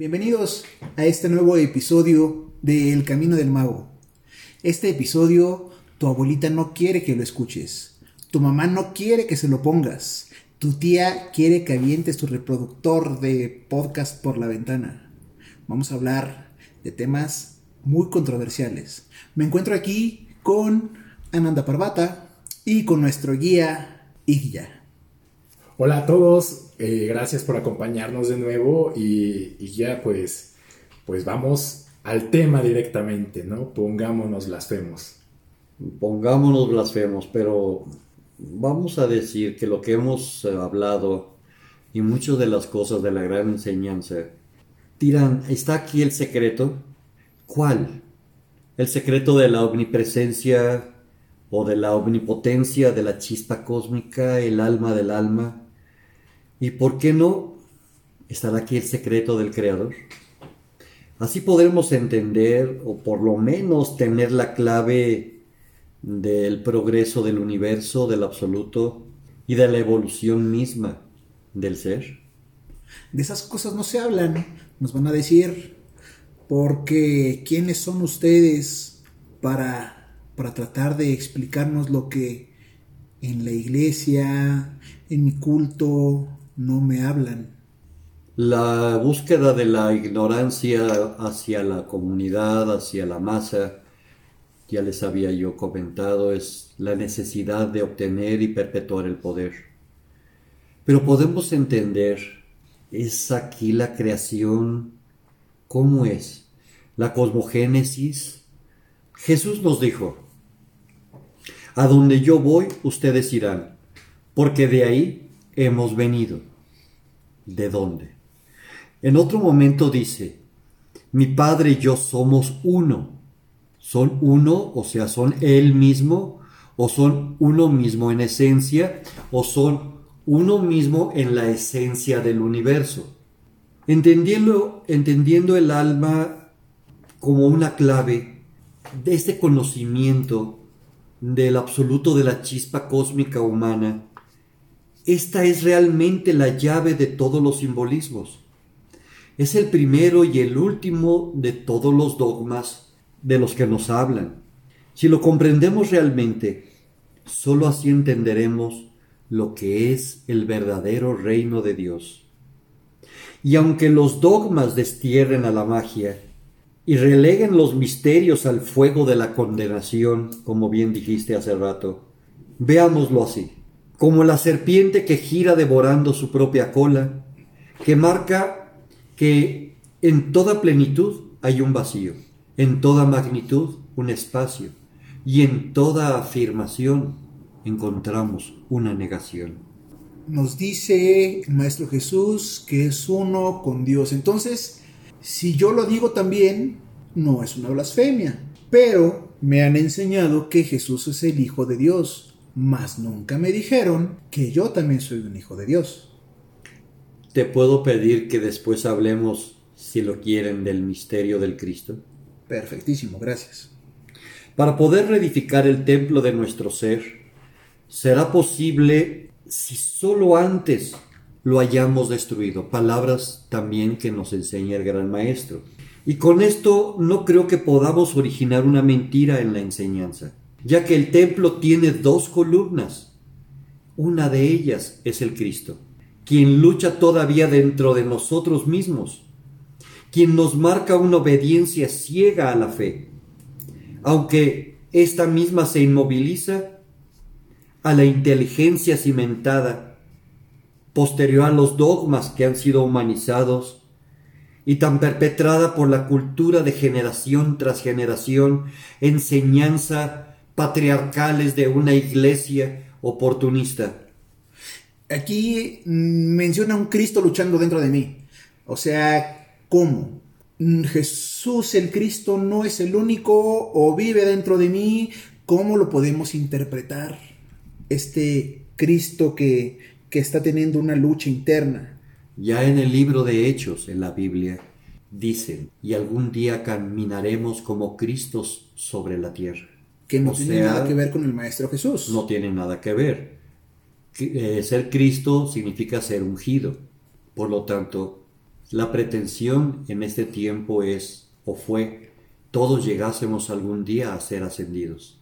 Bienvenidos a este nuevo episodio de El Camino del Mago. Este episodio tu abuelita no quiere que lo escuches, tu mamá no quiere que se lo pongas, tu tía quiere que avientes tu reproductor de podcast por la ventana. Vamos a hablar de temas muy controversiales. Me encuentro aquí con Ananda Parvata y con nuestro guía Igya. Hola a todos, eh, gracias por acompañarnos de nuevo y, ya pues, pues vamos al tema directamente, ¿no? Pongámonos blasfemos. Pongámonos blasfemos, pero vamos a decir que lo que hemos eh, hablado y muchas de las cosas de la gran enseñanza, tiran, ¿está aquí el secreto? ¿Cuál? ¿El secreto de la omnipresencia o de la omnipotencia de la chispa cósmica, el alma del alma? ¿Y por qué no estará aquí el secreto del Creador? Así podremos entender, o por lo menos tener la clave del progreso del universo, del absoluto y de la evolución misma del ser. De esas cosas no se hablan, nos van a decir, porque ¿quiénes son ustedes para, para tratar de explicarnos lo que en la iglesia, en mi culto, no me hablan. La búsqueda de la ignorancia hacia la comunidad, hacia la masa, ya les había yo comentado, es la necesidad de obtener y perpetuar el poder. Pero podemos entender, es aquí la creación, ¿cómo es? La cosmogénesis. Jesús nos dijo, a donde yo voy, ustedes irán, porque de ahí hemos venido de dónde. En otro momento dice, mi Padre y yo somos uno. Son uno, o sea, son Él mismo, o son uno mismo en esencia, o son uno mismo en la esencia del universo. Entendiendo, entendiendo el alma como una clave de este conocimiento del absoluto de la chispa cósmica humana, esta es realmente la llave de todos los simbolismos. Es el primero y el último de todos los dogmas de los que nos hablan. Si lo comprendemos realmente, sólo así entenderemos lo que es el verdadero reino de Dios. Y aunque los dogmas destierren a la magia y releguen los misterios al fuego de la condenación, como bien dijiste hace rato, veámoslo así como la serpiente que gira devorando su propia cola, que marca que en toda plenitud hay un vacío, en toda magnitud un espacio, y en toda afirmación encontramos una negación. Nos dice el Maestro Jesús que es uno con Dios. Entonces, si yo lo digo también, no es una blasfemia. Pero me han enseñado que Jesús es el Hijo de Dios mas nunca me dijeron que yo también soy un hijo de Dios. ¿Te puedo pedir que después hablemos, si lo quieren, del misterio del Cristo? Perfectísimo, gracias. Para poder reedificar el templo de nuestro ser, será posible si solo antes lo hayamos destruido. Palabras también que nos enseña el gran maestro. Y con esto no creo que podamos originar una mentira en la enseñanza ya que el templo tiene dos columnas. Una de ellas es el Cristo, quien lucha todavía dentro de nosotros mismos, quien nos marca una obediencia ciega a la fe, aunque esta misma se inmoviliza a la inteligencia cimentada, posterior a los dogmas que han sido humanizados, y tan perpetrada por la cultura de generación tras generación, enseñanza patriarcales de una iglesia oportunista. Aquí menciona un Cristo luchando dentro de mí. O sea, ¿cómo? Jesús el Cristo no es el único o vive dentro de mí. ¿Cómo lo podemos interpretar? Este Cristo que, que está teniendo una lucha interna. Ya en el libro de Hechos, en la Biblia, dicen, y algún día caminaremos como Cristos sobre la tierra que no tiene nada que ver con el Maestro Jesús. No tiene nada que ver. Eh, ser Cristo significa ser ungido. Por lo tanto, La pretensión en este tiempo es, o fue, todos llegásemos algún día a ser ascendidos,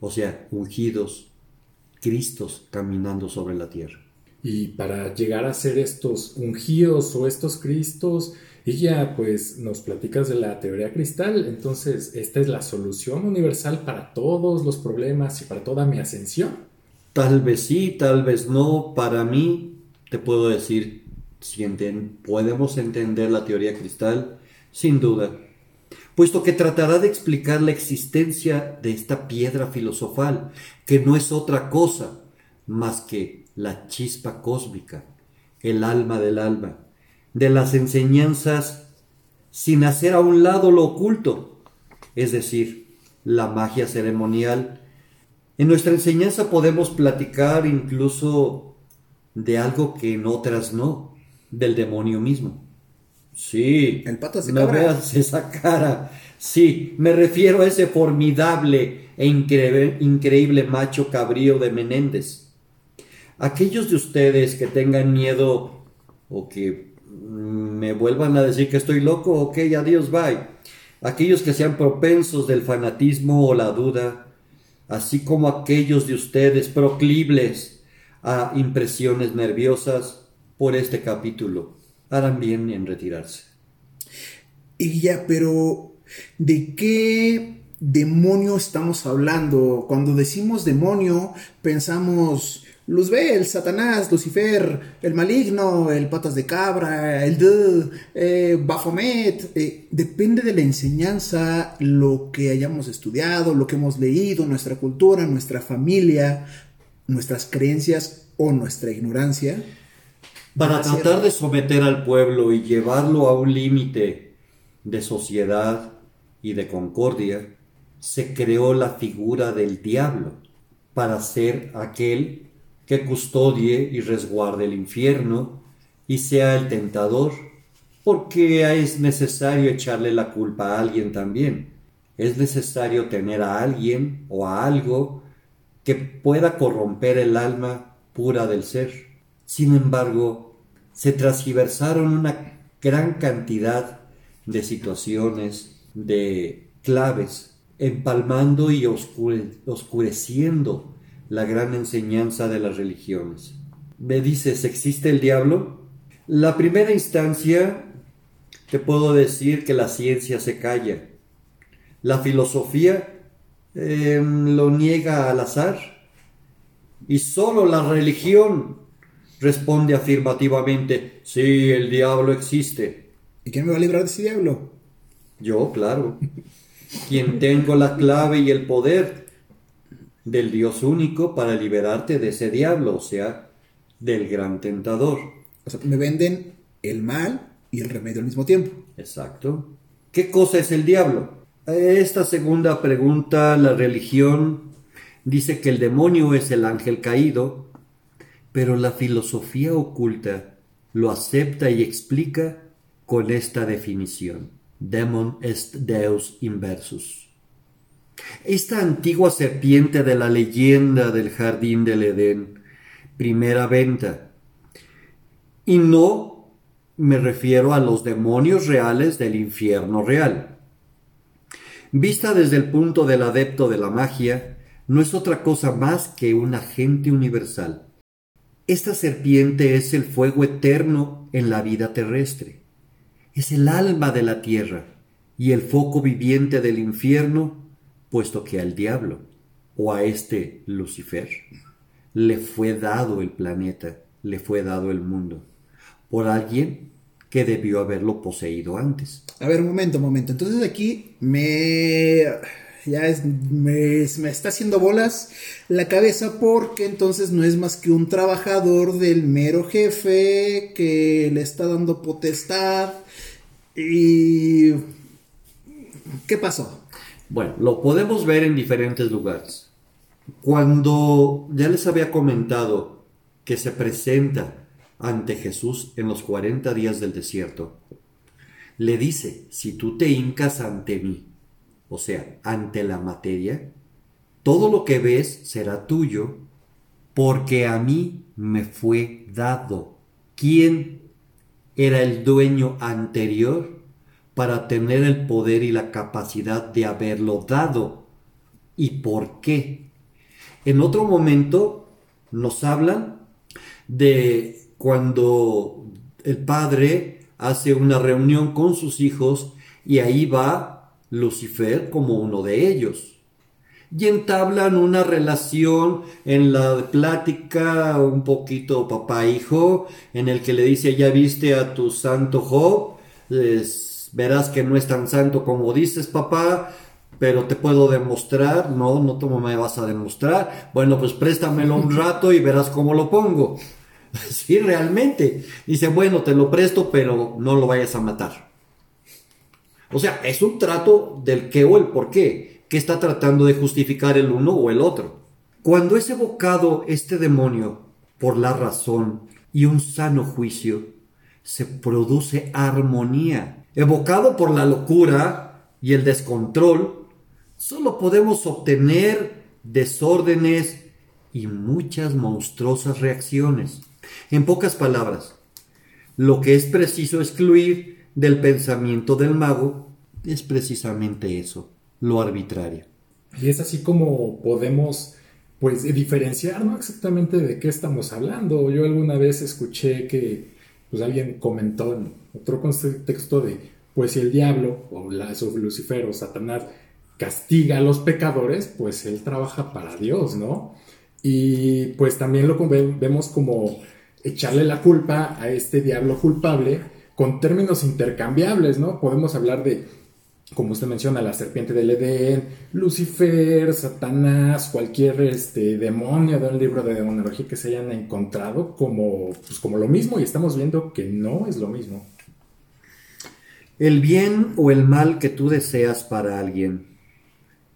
o sea, ungidos, Cristos caminando sobre la tierra. Y para llegar a ser estos ungidos o estos Cristos, ella pues nos platicas de la teoría cristal, entonces esta es la solución universal para todos los problemas y para toda mi ascensión. Tal vez sí, tal vez no. Para mí, te puedo decir, si podemos entender la teoría cristal, sin duda, puesto que tratará de explicar la existencia de esta piedra filosofal, que no es otra cosa más que la chispa cósmica, el alma del alma, de las enseñanzas sin hacer a un lado lo oculto, es decir, la magia ceremonial. En nuestra enseñanza podemos platicar incluso de algo que en otras no, del demonio mismo. Sí, el pato de no veas esa cara. Sí, me refiero a ese formidable e increíble, macho cabrío de Menéndez. Aquellos de ustedes que tengan miedo o que me vuelvan a decir que estoy loco, ok, adiós, bye. Aquellos que sean propensos del fanatismo o la duda, así como aquellos de ustedes proclibles a impresiones nerviosas por este capítulo, harán bien en retirarse. Y ya, pero ¿de qué demonio estamos hablando? Cuando decimos demonio, pensamos Luzbel, Satanás, Lucifer, el maligno, el patas de cabra, el de, eh, Bafomet. Eh, depende de la enseñanza, lo que hayamos estudiado, lo que hemos leído, nuestra cultura, nuestra familia, nuestras creencias o nuestra ignorancia. Para tratar de someter al pueblo y llevarlo a un límite de sociedad y de concordia, se creó la figura del diablo para ser aquel que custodie y resguarde el infierno y sea el tentador, porque es necesario echarle la culpa a alguien también. Es necesario tener a alguien o a algo que pueda corromper el alma pura del ser. Sin embargo, se transgiversaron una gran cantidad de situaciones, de claves, empalmando y oscureciendo la gran enseñanza de las religiones. Me dices, ¿existe el diablo? La primera instancia, te puedo decir que la ciencia se calla. La filosofía em, lo niega al azar. Y solo la religión responde afirmativamente, sí, el diablo existe. ¿Y quién me va a librar de ese diablo? Yo, claro. Quien tengo la clave y el poder del Dios único para liberarte de ese diablo, o sea, del gran tentador. O sea, me venden el mal y el remedio al mismo tiempo. Exacto. ¿Qué cosa es el diablo? Esta segunda pregunta, la religión dice que el demonio es el ángel caído, pero la filosofía oculta lo acepta y explica con esta definición. Demon est Deus inversus. Esta antigua serpiente de la leyenda del jardín del Edén, primera venta. Y no me refiero a los demonios reales del infierno real. Vista desde el punto del adepto de la magia, no es otra cosa más que un agente universal. Esta serpiente es el fuego eterno en la vida terrestre. Es el alma de la tierra y el foco viviente del infierno puesto que al diablo o a este Lucifer le fue dado el planeta, le fue dado el mundo, por alguien que debió haberlo poseído antes. A ver, un momento, un momento. Entonces aquí me... Ya es, me, me está haciendo bolas la cabeza porque entonces no es más que un trabajador del mero jefe que le está dando potestad y... ¿Qué pasó? Bueno, lo podemos ver en diferentes lugares. Cuando ya les había comentado que se presenta ante Jesús en los 40 días del desierto, le dice, si tú te hincas ante mí, o sea, ante la materia, todo lo que ves será tuyo, porque a mí me fue dado. ¿Quién era el dueño anterior para tener el poder y la capacidad de haberlo dado. ¿Y por qué? En otro momento nos hablan de cuando el padre hace una reunión con sus hijos y ahí va Lucifer como uno de ellos. Y entablan una relación en la plática un poquito papá-hijo, en el que le dice, ya viste a tu santo Job, verás que no es tan santo como dices papá, pero te puedo demostrar, no, no tú me vas a demostrar, bueno, pues préstamelo un rato y verás cómo lo pongo. sí, realmente. Dice, bueno, te lo presto, pero no lo vayas a matar. O sea, es un trato del qué o el por qué, que está tratando de justificar el uno o el otro. Cuando es evocado este demonio por la razón y un sano juicio, se produce armonía. Evocado por la locura y el descontrol, solo podemos obtener desórdenes y muchas monstruosas reacciones. En pocas palabras, lo que es preciso excluir del pensamiento del mago es precisamente eso, lo arbitrario. Y es así como podemos pues diferenciar ¿no? exactamente de qué estamos hablando. Yo alguna vez escuché que pues alguien comentó en otro contexto de pues si el diablo o, Lucifer o Satanás castiga a los pecadores, pues él trabaja para Dios, ¿no? Y pues también lo vemos como echarle la culpa a este diablo culpable con términos intercambiables, ¿no? Podemos hablar de, como usted menciona, la serpiente del Edén, Lucifer, Satanás, cualquier este, demonio del libro de demonología que se hayan encontrado como, pues, como lo mismo y estamos viendo que no es lo mismo. El bien o el mal que tú deseas para alguien,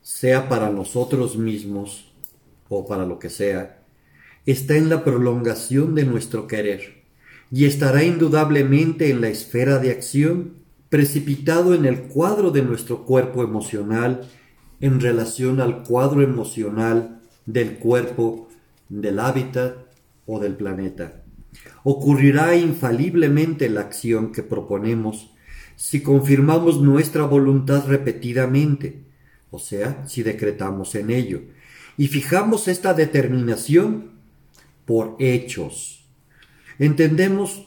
sea para nosotros mismos o para lo que sea, está en la prolongación de nuestro querer y estará indudablemente en la esfera de acción precipitado en el cuadro de nuestro cuerpo emocional en relación al cuadro emocional del cuerpo, del hábitat o del planeta. Ocurrirá infaliblemente la acción que proponemos si confirmamos nuestra voluntad repetidamente, o sea, si decretamos en ello, y fijamos esta determinación por hechos. ¿Entendemos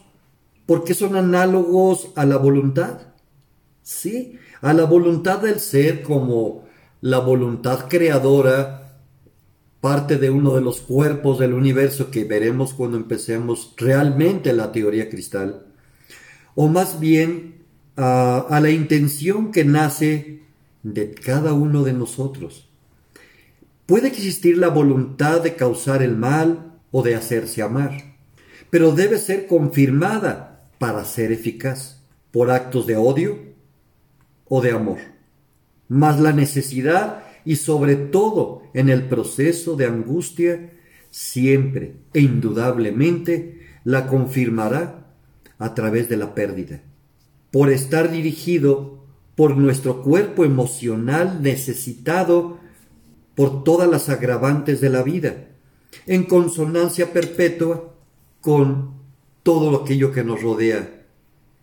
por qué son análogos a la voluntad? Sí, a la voluntad del ser como la voluntad creadora, parte de uno de los cuerpos del universo que veremos cuando empecemos realmente la teoría cristal, o más bien a, a la intención que nace de cada uno de nosotros. Puede existir la voluntad de causar el mal, o de hacerse amar, pero debe ser confirmada para ser eficaz por actos de odio o de amor, más la necesidad y sobre todo en el proceso de angustia, siempre e indudablemente la confirmará a través de la pérdida, por estar dirigido por nuestro cuerpo emocional necesitado por todas las agravantes de la vida, en consonancia perpetua con todo aquello que nos rodea.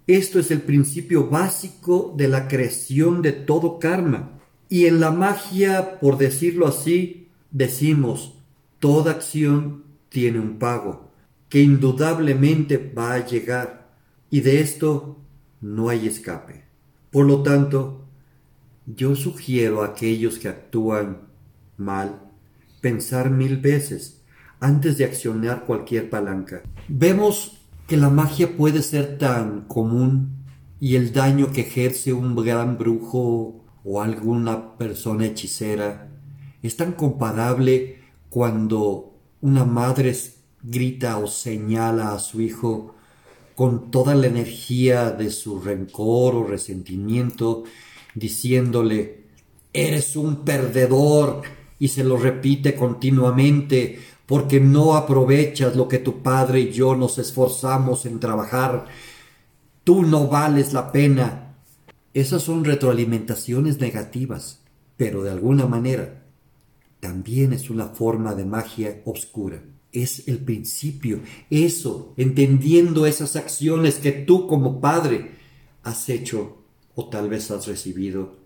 Esto es el principio básico de la creación de todo karma. Y en la magia, por decirlo así, decimos, toda acción tiene un pago, que indudablemente va a llegar, y de esto no hay escape. Por lo tanto, yo sugiero a aquellos que actúan mal pensar mil veces antes de accionar cualquier palanca. Vemos que la magia puede ser tan común y el daño que ejerce un gran brujo o alguna persona hechicera es tan comparable cuando una madre grita o señala a su hijo con toda la energía de su rencor o resentimiento, diciéndole, eres un perdedor, y se lo repite continuamente, porque no aprovechas lo que tu padre y yo nos esforzamos en trabajar. Tú no vales la pena. Esas son retroalimentaciones negativas, pero de alguna manera también es una forma de magia oscura. es el principio. Eso, entendiendo esas acciones que tú como padre has hecho o tal vez has recibido.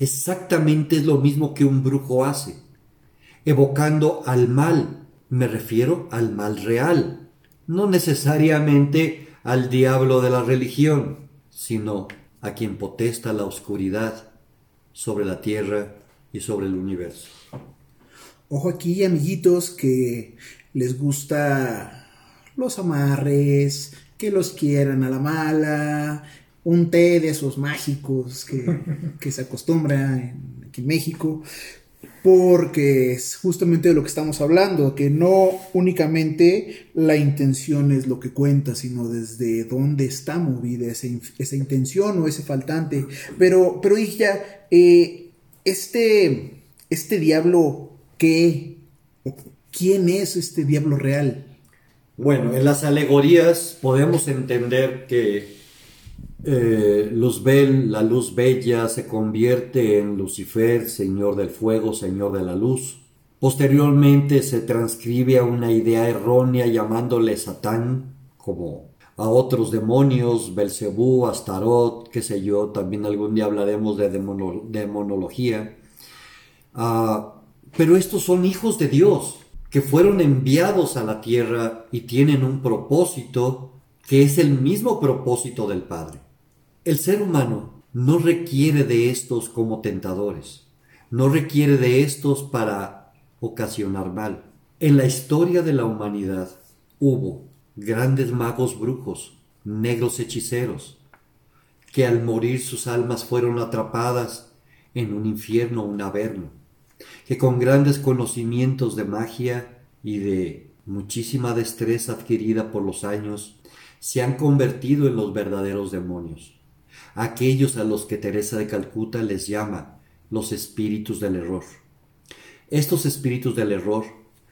Exactamente es lo mismo que un brujo hace, evocando al mal, me refiero al mal real, no necesariamente al diablo de la religión, sino a quien potesta la oscuridad sobre la tierra y sobre el universo. Ojo aquí, amiguitos, que les gusta los amarres, que los quieran a la mala, un té de esos mágicos que, se acostumbra en, aquí en México, porque es justamente de lo que estamos hablando, que no únicamente la intención es lo que cuenta, sino desde dónde está movida esa, esa intención o ese faltante. Pero, pero ya, eh, este, este diablo, ¿qué? ¿Quién es este diablo real? Bueno, en las alegorías podemos entender que eh, Luzbel, la luz bella, se convierte en Lucifer, señor del fuego, señor de la luz. Posteriormente se transcribe a una idea errónea llamándole Satán, como a otros demonios, Belcebú, Astarot, qué sé yo, también algún día hablaremos de demonología. Ah, pero estos son hijos de Dios, que fueron enviados a la tierra y tienen un propósito que es el mismo propósito del Padre. El ser humano no requiere de estos como tentadores, no requiere de estos para ocasionar mal. En la historia de la humanidad hubo grandes magos brujos, negros hechiceros, que al morir sus almas fueron atrapadas en un infierno, un averno, que con grandes conocimientos de magia y de muchísima destreza adquirida por los años, se han convertido en los verdaderos demonios aquellos a los que Teresa de Calcuta les llama los espíritus del error. Estos espíritus del error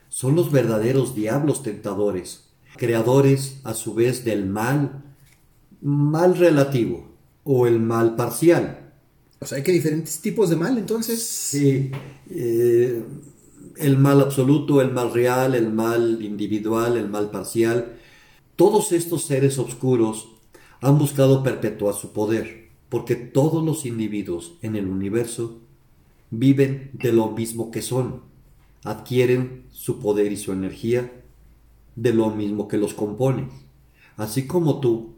son los verdaderos diablos tentadores, creadores a su vez del mal, mal relativo o el mal parcial. O sea, hay que diferentes tipos de mal entonces. Sí, eh, el mal absoluto, el mal real, el mal individual, el mal parcial. Todos estos seres oscuros han buscado perpetuar su poder, porque todos los individuos en el universo viven de lo mismo que son, adquieren su poder y su energía de lo mismo que los compone. Así como tú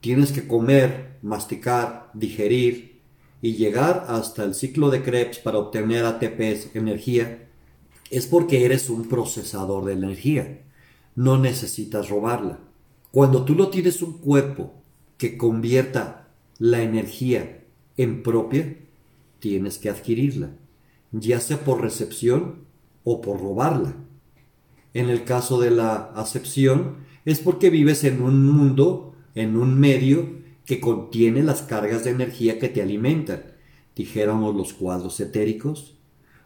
tienes que comer, masticar, digerir y llegar hasta el ciclo de Krebs para obtener ATP, energía, es porque eres un procesador de energía. No necesitas robarla. Cuando tú no tienes un cuerpo que convierta la energía en propia, tienes que adquirirla, ya sea por recepción o por robarla. En el caso de la acepción, es porque vives en un mundo, en un medio que contiene las cargas de energía que te alimentan. Dijéramos los cuadros etéricos,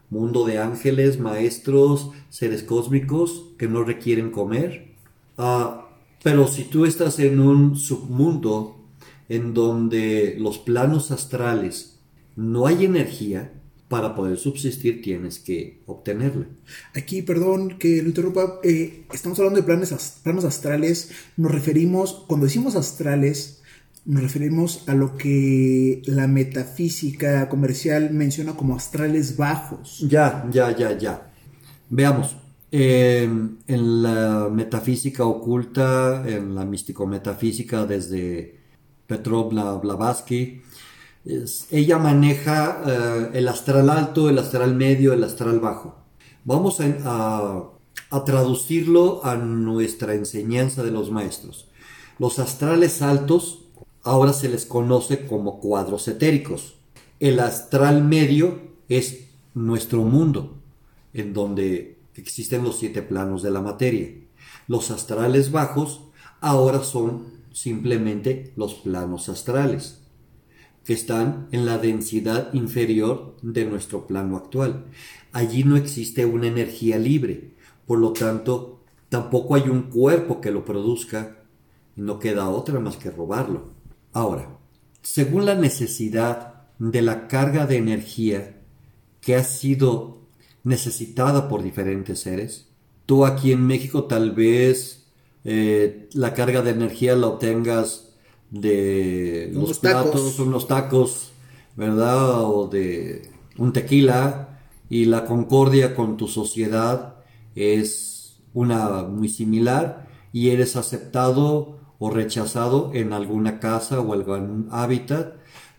mundo de ángeles, maestros, seres cósmicos que no requieren comer. Ah, pero si tú estás en un submundo en donde los planos astrales no hay energía, para poder subsistir tienes que obtenerla. Aquí, perdón que lo interrumpa, eh, estamos hablando de planes, planos astrales, nos referimos, cuando decimos astrales, nos referimos a lo que la metafísica comercial menciona como astrales bajos. Ya, ya, ya, ya. Veamos, en la metafísica oculta, en la místico-metafísica desde Petrov Blavatsky, ella maneja eh, el astral alto, el astral medio, el astral bajo. Vamos a, a traducirlo a nuestra enseñanza de los maestros. Los astrales altos ahora se les conoce como cuadros etéricos. El astral medio es nuestro mundo, en donde existen los siete planos de la materia. Los astrales bajos ahora son simplemente los planos astrales, que están en la densidad inferior de nuestro plano actual. Allí no existe una energía libre, por lo tanto, tampoco hay un cuerpo que lo produzca y no queda otra más que robarlo. Ahora, según la necesidad de la carga de energía que ha sido necesitada por diferentes seres, Tú aquí en México tal vez eh, la carga de energía la obtengas de Unos los platos, tacos. unos tacos, ¿verdad? O de un tequila. Y la concordia con tu sociedad es una muy similar y eres aceptado o rechazado en alguna casa o algún hábitat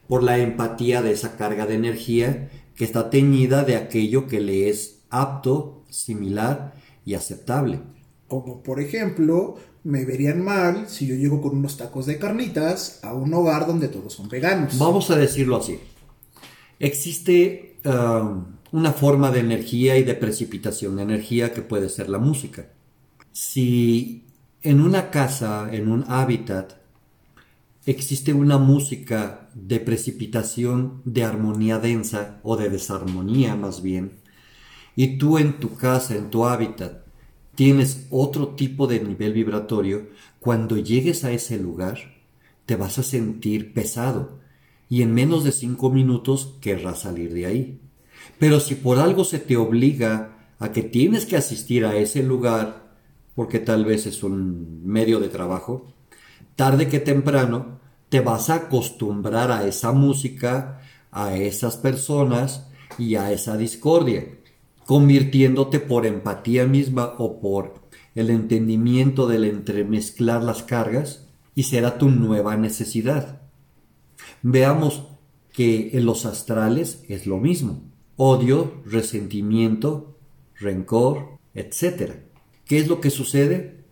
por la empatía de esa carga de energía que está teñida de aquello que le es apto, similar y aceptable. Como por ejemplo, me verían mal si yo llego con unos tacos de carnitas a un hogar donde todos son veganos. Vamos a decirlo así. Existe um, una forma de energía y de precipitación de energía que puede ser la música. Si en una casa, en un hábitat, existe una música de precipitación de armonía densa o de desarmonía más bien, y tú en tu casa, en tu hábitat, tienes otro tipo de nivel vibratorio, cuando llegues a ese lugar, te vas a sentir pesado y en menos de cinco minutos querrás salir de ahí. Pero si por algo se te obliga a que tienes que asistir a ese lugar, porque tal vez es un medio de trabajo, tarde que temprano te vas a acostumbrar a esa música, a esas personas y a esa discordia, convirtiéndote por empatía misma o por el entendimiento del entremezclar las cargas y será tu nueva necesidad. Veamos que en los astrales es lo mismo. Odio, resentimiento, rencor, etc. ¿Qué es lo que sucede?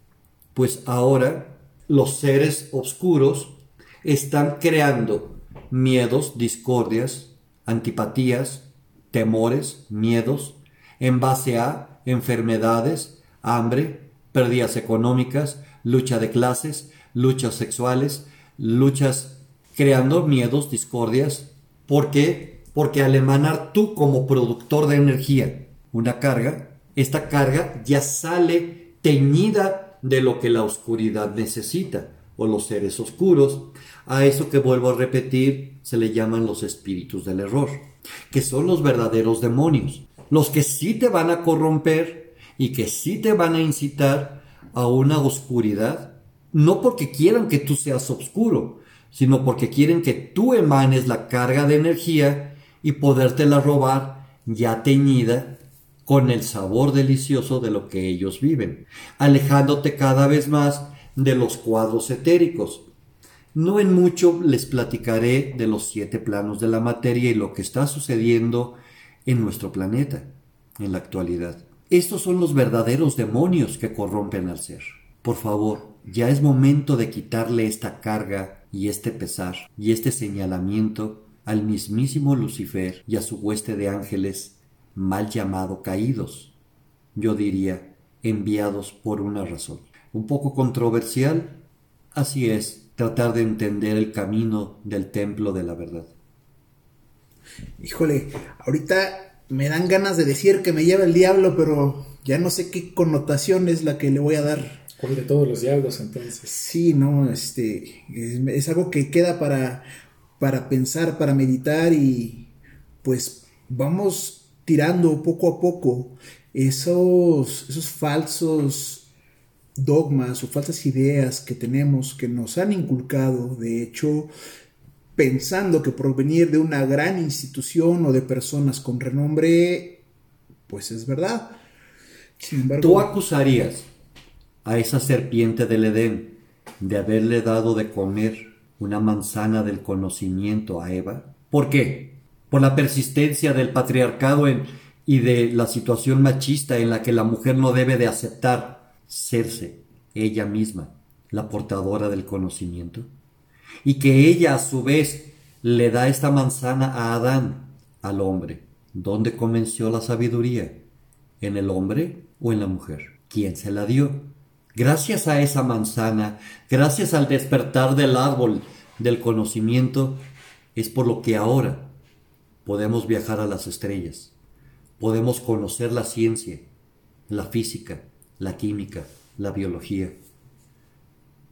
Pues ahora los seres oscuros están creando miedos, discordias, antipatías, temores, miedos, en base a enfermedades, hambre, pérdidas económicas, lucha de clases, luchas sexuales, luchas creando miedos, discordias. ¿Por qué? Porque al emanar tú como productor de energía una carga, esta carga ya sale teñida de lo que la oscuridad necesita o los seres oscuros. A eso que vuelvo a repetir se le llaman los espíritus del error, que son los verdaderos demonios, los que sí te van a corromper y que sí te van a incitar a una oscuridad, no porque quieran que tú seas oscuro, sino porque quieren que tú emanes la carga de energía y podértela robar ya teñida con el sabor delicioso de lo que ellos viven, alejándote cada vez más de los cuadros etéricos. No en mucho les platicaré de los siete planos de la materia y lo que está sucediendo en nuestro planeta en la actualidad. Estos son los verdaderos demonios que corrompen al ser. Por favor, ya es momento de quitarle esta carga y este pesar y este señalamiento al mismísimo Lucifer y a su hueste de ángeles mal llamado caídos. Yo diría, enviados por una razón. Un poco controversial, así es, tratar de entender el camino del templo de la verdad. Híjole, ahorita me dan ganas de decir que me lleva el diablo, pero ya no sé qué connotación es la que le voy a dar. ¿Cuál de todos los diablos entonces? Sí, no, este, es, es algo que queda para, para pensar, para meditar y pues vamos tirando poco a poco esos, esos falsos dogmas o falsas ideas que tenemos que nos han inculcado, de hecho, pensando que por venir de una gran institución o de personas con renombre, pues es verdad. Sin embargo, ¿Tú acusarías a esa serpiente del Edén de haberle dado de comer una manzana del conocimiento a Eva? ¿Por qué? Por la persistencia del patriarcado y de la situación machista en la que la mujer no debe de aceptar serse ella misma la portadora del conocimiento. Y que ella a su vez le da esta manzana a Adán, al hombre. ¿Dónde comenzó la sabiduría? ¿En el hombre o en la mujer? ¿Quién se la dio? Gracias a esa manzana, gracias al despertar del árbol del conocimiento, es por lo que ahora podemos viajar a las estrellas, podemos conocer la ciencia, la física, la química, la biología.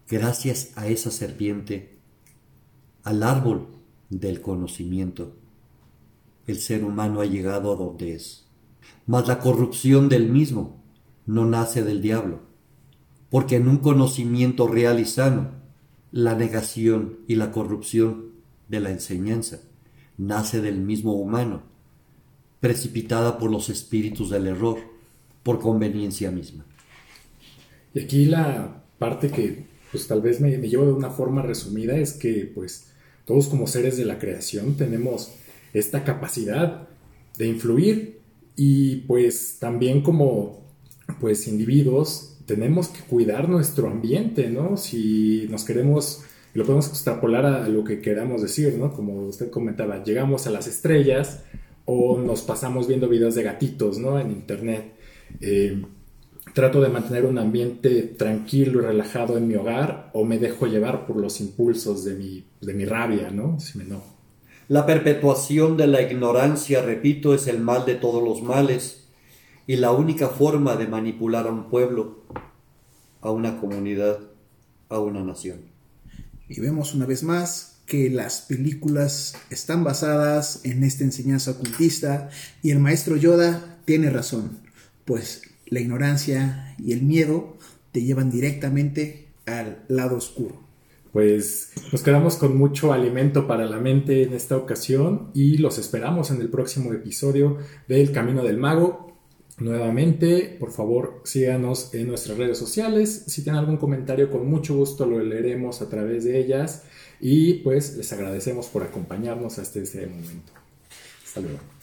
Gracias a esa serpiente, al árbol del conocimiento, el ser humano ha llegado a donde es. Mas la corrupción del mismo no nace del diablo, porque en un conocimiento real y sano, la negación y la corrupción de la enseñanza nace del mismo humano, precipitada por los espíritus del error, por conveniencia misma. Y aquí la parte que pues tal vez me, me llevo de una forma resumida es que pues todos como seres de la creación tenemos esta capacidad de influir y pues también como pues individuos tenemos que cuidar nuestro ambiente, ¿no? Si nos queremos, lo podemos extrapolar a lo que queramos decir, ¿no? Como usted comentaba, llegamos a las estrellas o nos pasamos viendo videos de gatitos, ¿no? En internet. Eh, trato de mantener un ambiente tranquilo y relajado en mi hogar o me dejo llevar por los impulsos de mi, de mi rabia, ¿no? Si me enojo. La perpetuación de la ignorancia, repito, es el mal de todos los males y la única forma de manipular a un pueblo, a una comunidad, a una nación. Y vemos una vez más que las películas están basadas en esta enseñanza ocultista y el maestro Yoda tiene razón, pues la ignorancia y el miedo te llevan directamente al lado oscuro pues nos quedamos con mucho alimento para la mente en esta ocasión y los esperamos en el próximo episodio del Camino del Mago. Nuevamente, por favor, síganos en nuestras redes sociales. Si tienen algún comentario, con mucho gusto lo leeremos a través de ellas. Y pues les agradecemos por acompañarnos hasta este momento. Hasta luego.